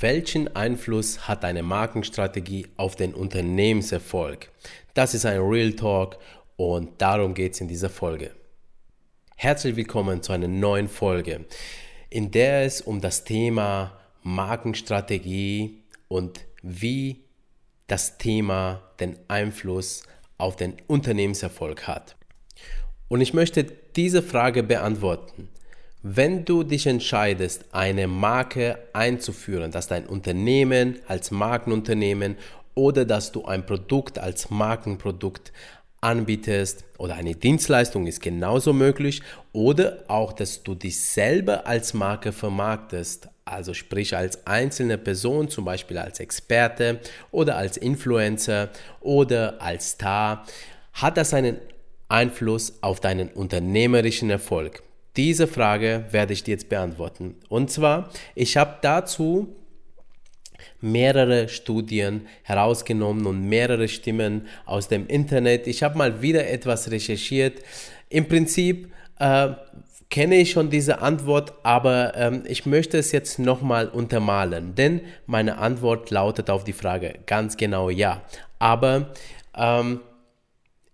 Welchen Einfluss hat deine Markenstrategie auf den Unternehmenserfolg? Das ist ein Real Talk und darum geht es in dieser Folge. Herzlich willkommen zu einer neuen Folge, in der es um das Thema Markenstrategie und wie das Thema den Einfluss auf den Unternehmenserfolg hat. Und ich möchte diese Frage beantworten. Wenn du dich entscheidest, eine Marke einzuführen, dass dein Unternehmen als Markenunternehmen oder dass du ein Produkt als Markenprodukt anbietest oder eine Dienstleistung ist genauso möglich oder auch, dass du dich selber als Marke vermarktest, also sprich als einzelne Person, zum Beispiel als Experte oder als Influencer oder als Star, hat das einen Einfluss auf deinen unternehmerischen Erfolg. Diese Frage werde ich dir jetzt beantworten. Und zwar, ich habe dazu mehrere Studien herausgenommen und mehrere Stimmen aus dem Internet. Ich habe mal wieder etwas recherchiert. Im Prinzip äh, kenne ich schon diese Antwort, aber ähm, ich möchte es jetzt nochmal untermalen, denn meine Antwort lautet auf die Frage ganz genau ja. Aber ähm,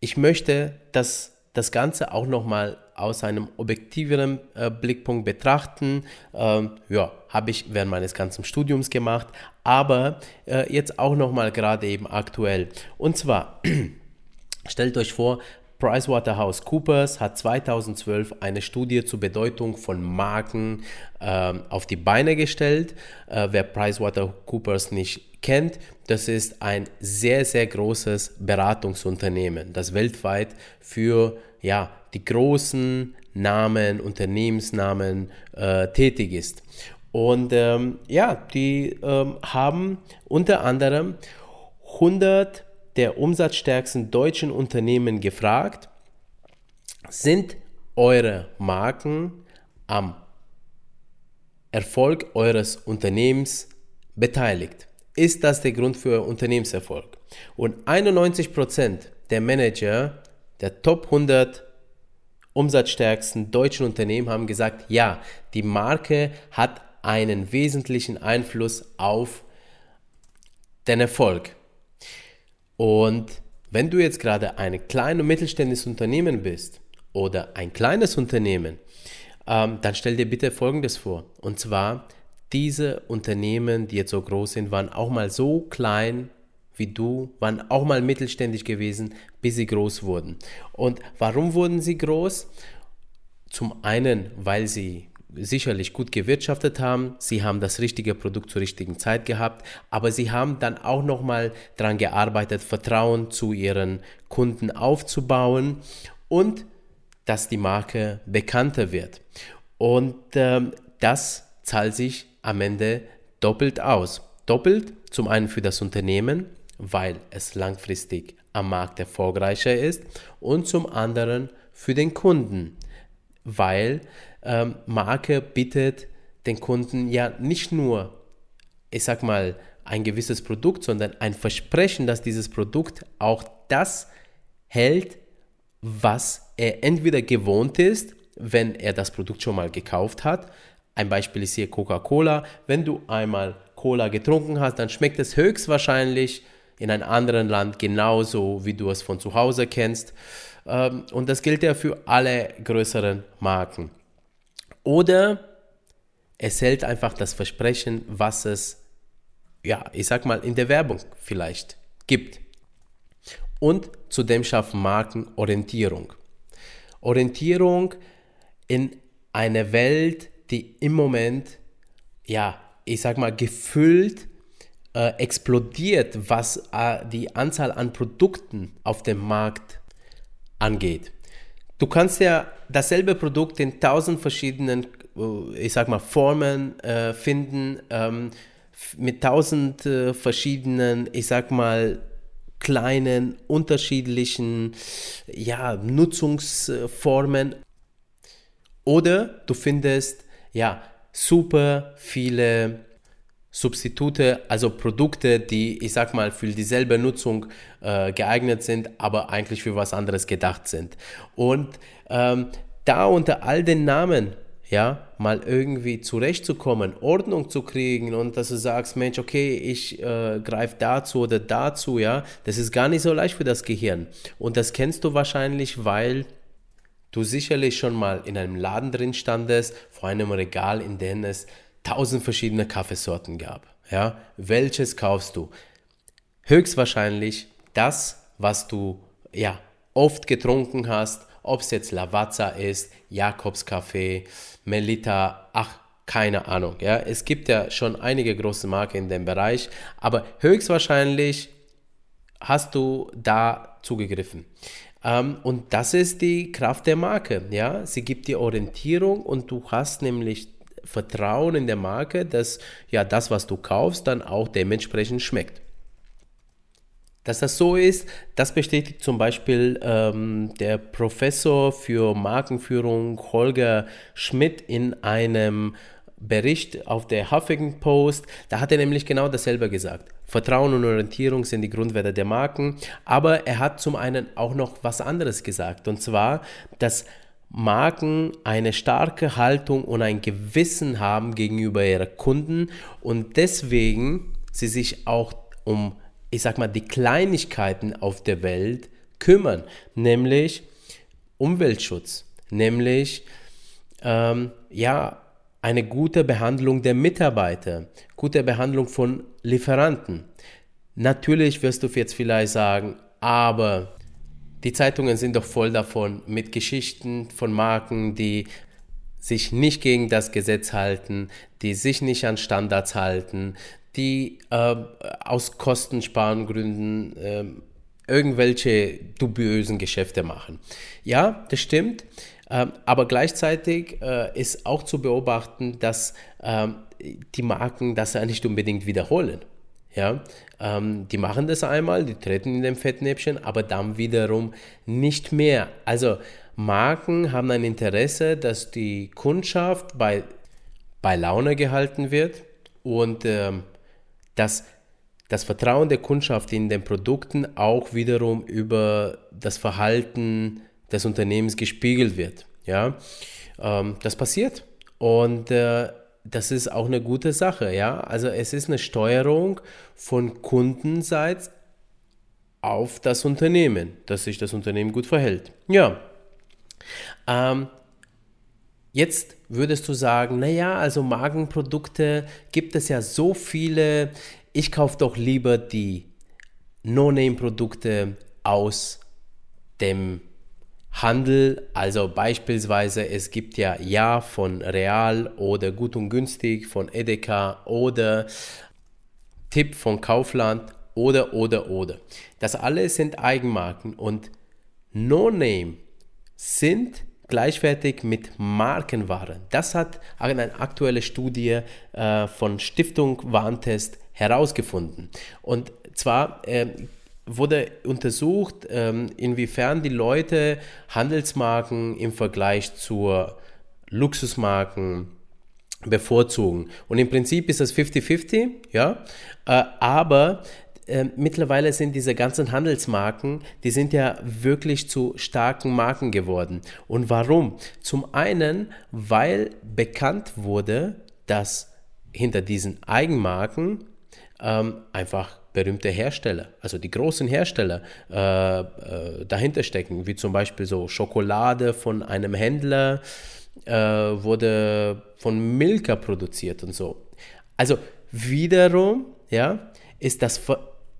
ich möchte, dass das Ganze auch nochmal aus einem objektiveren äh, Blickpunkt betrachten. Ähm, ja, habe ich während meines ganzen Studiums gemacht, aber äh, jetzt auch nochmal gerade eben aktuell. Und zwar, stellt euch vor, PricewaterhouseCoopers hat 2012 eine Studie zur Bedeutung von Marken äh, auf die Beine gestellt. Äh, wer PricewaterhouseCoopers nicht kennt, das ist ein sehr, sehr großes Beratungsunternehmen, das weltweit für ja, die großen Namen, Unternehmensnamen äh, tätig ist. Und ähm, ja, die ähm, haben unter anderem 100 der umsatzstärksten deutschen Unternehmen gefragt, sind eure Marken am Erfolg eures Unternehmens beteiligt? Ist das der Grund für Unternehmenserfolg? Und 91% der Manager der Top 100 umsatzstärksten deutschen Unternehmen haben gesagt, ja, die Marke hat einen wesentlichen Einfluss auf den Erfolg. Und wenn du jetzt gerade ein kleines und mittelständisches Unternehmen bist oder ein kleines Unternehmen, ähm, dann stell dir bitte Folgendes vor. Und zwar, diese Unternehmen, die jetzt so groß sind, waren auch mal so klein wie du, waren auch mal mittelständisch gewesen, bis sie groß wurden. Und warum wurden sie groß? Zum einen, weil sie sicherlich gut gewirtschaftet haben, sie haben das richtige Produkt zur richtigen Zeit gehabt, aber sie haben dann auch nochmal daran gearbeitet, Vertrauen zu ihren Kunden aufzubauen und dass die Marke bekannter wird. Und ähm, das zahlt sich am Ende doppelt aus. Doppelt zum einen für das Unternehmen, weil es langfristig am Markt erfolgreicher ist und zum anderen für den Kunden, weil ähm, Marke bietet den Kunden ja nicht nur, ich sag mal, ein gewisses Produkt, sondern ein Versprechen, dass dieses Produkt auch das hält, was er entweder gewohnt ist, wenn er das Produkt schon mal gekauft hat. Ein Beispiel ist hier Coca-Cola. Wenn du einmal Cola getrunken hast, dann schmeckt es höchstwahrscheinlich in einem anderen Land genauso, wie du es von zu Hause kennst. Ähm, und das gilt ja für alle größeren Marken. Oder es hält einfach das Versprechen, was es, ja, ich sag mal, in der Werbung vielleicht gibt. Und zudem schaffen Marken Orientierung. Orientierung in einer Welt, die im Moment, ja, ich sag mal, gefüllt äh, explodiert, was äh, die Anzahl an Produkten auf dem Markt angeht. Du kannst ja dasselbe Produkt in tausend verschiedenen, äh, ich sag mal, Formen äh, finden, ähm, mit tausend äh, verschiedenen, ich sag mal, kleinen, unterschiedlichen ja, Nutzungsformen. Oder du findest ja super viele Substitute, also Produkte, die, ich sag mal, für dieselbe Nutzung äh, geeignet sind, aber eigentlich für was anderes gedacht sind. Und ähm, da unter all den Namen ja, mal irgendwie zurechtzukommen, Ordnung zu kriegen und dass du sagst, Mensch, okay, ich äh, greife dazu oder dazu, ja, das ist gar nicht so leicht für das Gehirn. Und das kennst du wahrscheinlich, weil du sicherlich schon mal in einem Laden drin standest, vor einem Regal, in dem es tausend verschiedene Kaffeesorten gab. Ja, welches kaufst du? Höchstwahrscheinlich das, was du ja oft getrunken hast, ob es jetzt Lavazza ist, Jakobskaffee, Melita, ach, keine Ahnung. Ja, es gibt ja schon einige große Marken in dem Bereich, aber höchstwahrscheinlich hast du da zugegriffen. Ähm, und das ist die Kraft der Marke. Ja, sie gibt dir Orientierung und du hast nämlich Vertrauen in der Marke, dass ja das, was du kaufst, dann auch dementsprechend schmeckt. Dass das so ist, das bestätigt zum Beispiel ähm, der Professor für Markenführung Holger Schmidt in einem Bericht auf der Huffington Post. Da hat er nämlich genau dasselbe gesagt. Vertrauen und Orientierung sind die Grundwerte der Marken. Aber er hat zum einen auch noch was anderes gesagt. Und zwar, dass Marken eine starke Haltung und ein Gewissen haben gegenüber ihren Kunden und deswegen sie sich auch um ich sag mal, die Kleinigkeiten auf der Welt kümmern, nämlich Umweltschutz, nämlich ähm, ja, eine gute Behandlung der Mitarbeiter, gute Behandlung von Lieferanten. Natürlich wirst du jetzt vielleicht sagen, aber die Zeitungen sind doch voll davon mit Geschichten von Marken, die sich nicht gegen das Gesetz halten, die sich nicht an Standards halten, die äh, aus Kostensparengründen äh, irgendwelche dubiösen Geschäfte machen. Ja, das stimmt. Äh, aber gleichzeitig äh, ist auch zu beobachten, dass ähm, die Marken das ja nicht unbedingt wiederholen. Ja, ähm, die machen das einmal, die treten in dem Fettnäpfchen, aber dann wiederum nicht mehr. Also Marken haben ein Interesse, dass die Kundschaft bei, bei Laune gehalten wird und ähm, dass das Vertrauen der Kundschaft in den Produkten auch wiederum über das Verhalten des Unternehmens gespiegelt wird. Ja, ähm, das passiert und äh, das ist auch eine gute Sache. Ja, also es ist eine Steuerung von Kundenseits auf das Unternehmen, dass sich das Unternehmen gut verhält. Ja. Ähm, Jetzt würdest du sagen, naja, also Magenprodukte gibt es ja so viele, ich kaufe doch lieber die No-Name-Produkte aus dem Handel, also beispielsweise es gibt ja Ja von Real oder Gut und Günstig von Edeka oder Tipp von Kaufland oder oder oder. Das alles sind Eigenmarken und No-Name sind gleichwertig mit Markenware. Das hat eine aktuelle Studie äh, von Stiftung Warntest herausgefunden. Und zwar äh, wurde untersucht, äh, inwiefern die Leute Handelsmarken im Vergleich zu Luxusmarken bevorzugen. Und im Prinzip ist das 50-50, ja, äh, aber äh, mittlerweile sind diese ganzen Handelsmarken, die sind ja wirklich zu starken Marken geworden. Und warum? Zum einen, weil bekannt wurde, dass hinter diesen Eigenmarken ähm, einfach berühmte Hersteller, also die großen Hersteller äh, äh, dahinter stecken, wie zum Beispiel so Schokolade von einem Händler äh, wurde von Milka produziert und so. Also wiederum, ja, ist das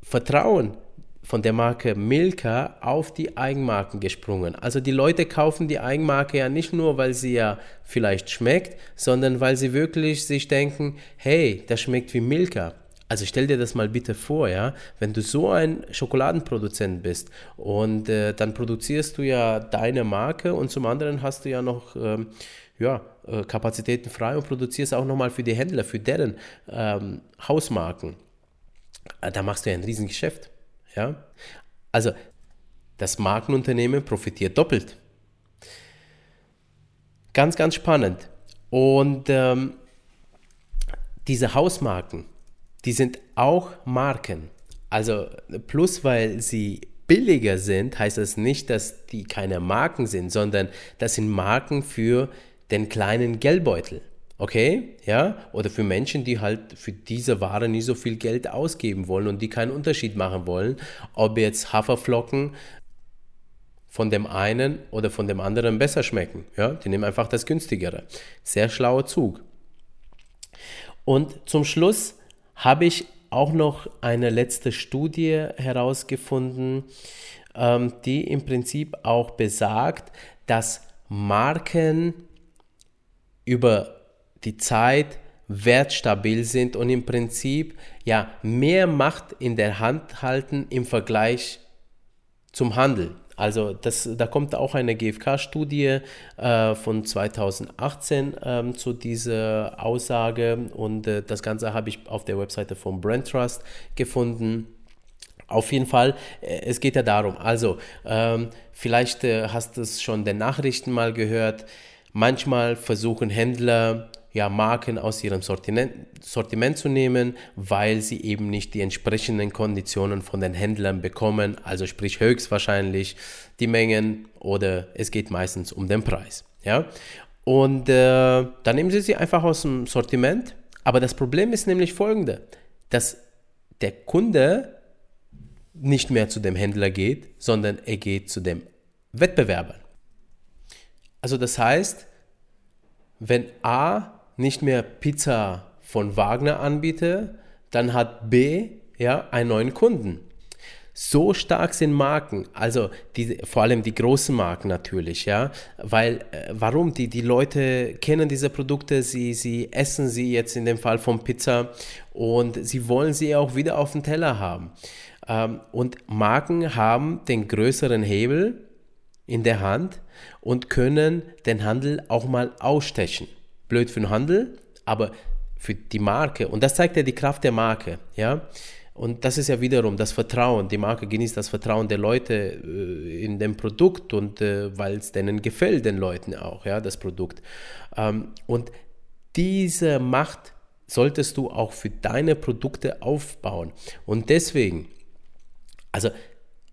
Vertrauen von der Marke Milka auf die Eigenmarken gesprungen. Also die Leute kaufen die Eigenmarke ja nicht nur, weil sie ja vielleicht schmeckt, sondern weil sie wirklich sich denken, hey, das schmeckt wie Milka. Also stell dir das mal bitte vor, ja, wenn du so ein Schokoladenproduzent bist und äh, dann produzierst du ja deine Marke und zum anderen hast du ja noch ähm, ja, äh, Kapazitäten frei und produzierst auch nochmal für die Händler, für deren ähm, Hausmarken. Äh, da machst du ja ein Riesengeschäft. Ja? Also das Markenunternehmen profitiert doppelt. Ganz, ganz spannend. Und ähm, diese Hausmarken, die sind auch Marken. Also plus weil sie billiger sind, heißt das nicht, dass die keine Marken sind, sondern das sind Marken für den kleinen Geldbeutel. Okay, ja, oder für Menschen, die halt für diese Ware nie so viel Geld ausgeben wollen und die keinen Unterschied machen wollen, ob jetzt Haferflocken von dem einen oder von dem anderen besser schmecken. Ja, die nehmen einfach das günstigere. Sehr schlauer Zug. Und zum Schluss habe ich auch noch eine letzte Studie herausgefunden, ähm, die im Prinzip auch besagt, dass Marken über die Zeit wertstabil sind und im Prinzip ja mehr Macht in der Hand halten im Vergleich zum Handel. Also das, da kommt auch eine GfK-Studie äh, von 2018 ähm, zu dieser Aussage und äh, das Ganze habe ich auf der Webseite von Brand Trust gefunden. Auf jeden Fall, äh, es geht ja darum, also ähm, vielleicht äh, hast du es schon den Nachrichten mal gehört, manchmal versuchen Händler ja, Marken aus ihrem Sortiment, Sortiment zu nehmen, weil sie eben nicht die entsprechenden Konditionen von den Händlern bekommen, also sprich höchstwahrscheinlich die Mengen oder es geht meistens um den Preis. Ja? Und äh, dann nehmen sie sie einfach aus dem Sortiment, aber das Problem ist nämlich folgende, dass der Kunde nicht mehr zu dem Händler geht, sondern er geht zu dem Wettbewerber. Also das heißt, wenn A nicht mehr Pizza von Wagner anbiete, dann hat B ja einen neuen Kunden. So stark sind Marken, also die, vor allem die großen Marken natürlich, ja, weil äh, warum? Die, die Leute kennen diese Produkte, sie, sie essen sie jetzt in dem Fall von Pizza und sie wollen sie auch wieder auf dem Teller haben. Ähm, und Marken haben den größeren Hebel in der Hand und können den Handel auch mal ausstechen blöd für den Handel, aber für die Marke, und das zeigt ja die Kraft der Marke, ja. Und das ist ja wiederum das Vertrauen. Die Marke genießt das Vertrauen der Leute äh, in dem Produkt und äh, weil es denen gefällt, den Leuten auch, ja, das Produkt. Ähm, und diese Macht solltest du auch für deine Produkte aufbauen. Und deswegen, also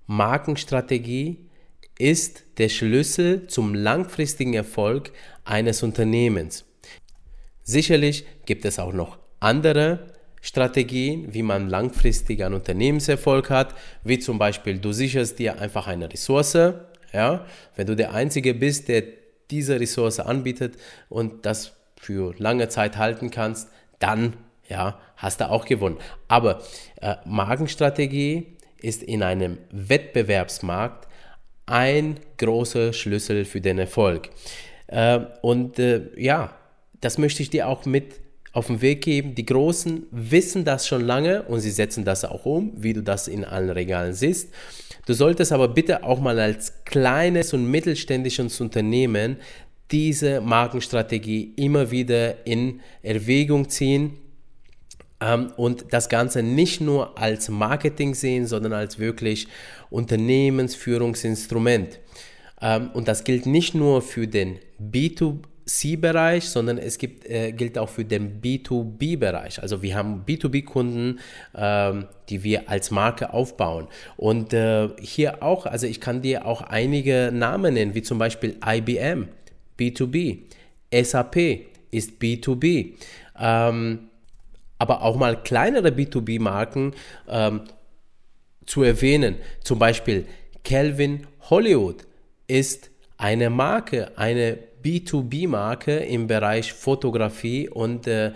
Markenstrategie ist der Schlüssel zum langfristigen Erfolg eines Unternehmens. Sicherlich gibt es auch noch andere Strategien, wie man langfristig einen Unternehmenserfolg hat, wie zum Beispiel du sicherst dir einfach eine Ressource, ja, wenn du der Einzige bist, der diese Ressource anbietet und das für lange Zeit halten kannst, dann ja, hast du auch gewonnen. Aber äh, Markenstrategie ist in einem Wettbewerbsmarkt ein großer Schlüssel für den Erfolg. Äh, und äh, ja, das möchte ich dir auch mit auf den Weg geben. Die Großen wissen das schon lange und sie setzen das auch um, wie du das in allen Regalen siehst. Du solltest aber bitte auch mal als kleines und mittelständisches Unternehmen diese Markenstrategie immer wieder in Erwägung ziehen ähm, und das Ganze nicht nur als Marketing sehen, sondern als wirklich Unternehmensführungsinstrument. Ähm, und das gilt nicht nur für den B2B C-Bereich, sondern es gibt, äh, gilt auch für den B2B-Bereich. Also wir haben B2B-Kunden, ähm, die wir als Marke aufbauen. Und äh, hier auch, also ich kann dir auch einige Namen nennen, wie zum Beispiel IBM, B2B, SAP ist B2B. Ähm, aber auch mal kleinere B2B-Marken ähm, zu erwähnen. Zum Beispiel Calvin Hollywood ist eine Marke, eine B2B-Marke im Bereich Fotografie und äh,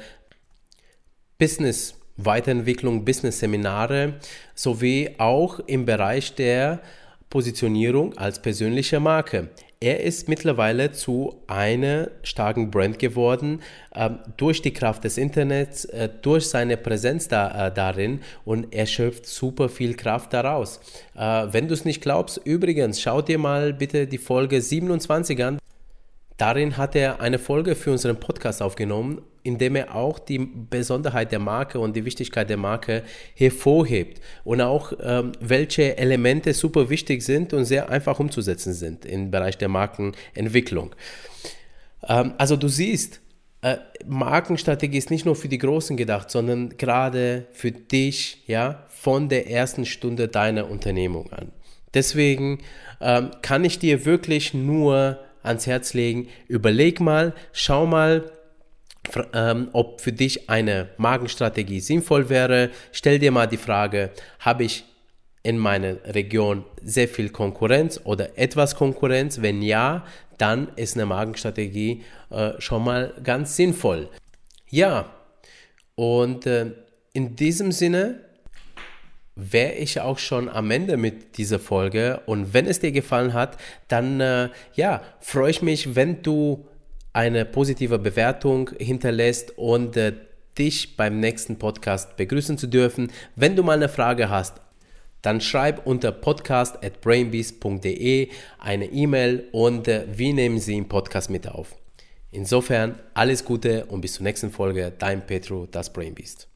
Business Weiterentwicklung, Business-Seminare sowie auch im Bereich der Positionierung als persönliche Marke. Er ist mittlerweile zu einer starken Brand geworden äh, durch die Kraft des Internets, äh, durch seine Präsenz da, äh, darin und er schöpft super viel Kraft daraus. Äh, wenn du es nicht glaubst, übrigens, schau dir mal bitte die Folge 27 an. Darin hat er eine Folge für unseren Podcast aufgenommen, in dem er auch die Besonderheit der Marke und die Wichtigkeit der Marke hervorhebt und auch ähm, welche Elemente super wichtig sind und sehr einfach umzusetzen sind im Bereich der Markenentwicklung. Ähm, also du siehst, äh, Markenstrategie ist nicht nur für die Großen gedacht, sondern gerade für dich, ja, von der ersten Stunde deiner Unternehmung an. Deswegen ähm, kann ich dir wirklich nur ans Herz legen. Überleg mal, schau mal, ähm, ob für dich eine Magenstrategie sinnvoll wäre. Stell dir mal die Frage, habe ich in meiner Region sehr viel Konkurrenz oder etwas Konkurrenz? Wenn ja, dann ist eine Magenstrategie äh, schon mal ganz sinnvoll. Ja, und äh, in diesem Sinne wäre ich auch schon am Ende mit dieser Folge. Und wenn es dir gefallen hat, dann äh, ja, freue ich mich, wenn du eine positive Bewertung hinterlässt und äh, dich beim nächsten Podcast begrüßen zu dürfen. Wenn du mal eine Frage hast, dann schreib unter podcast at brainbeast.de eine E-Mail und äh, wir nehmen sie im Podcast mit auf. Insofern alles Gute und bis zur nächsten Folge. Dein Petro, das Brainbeast.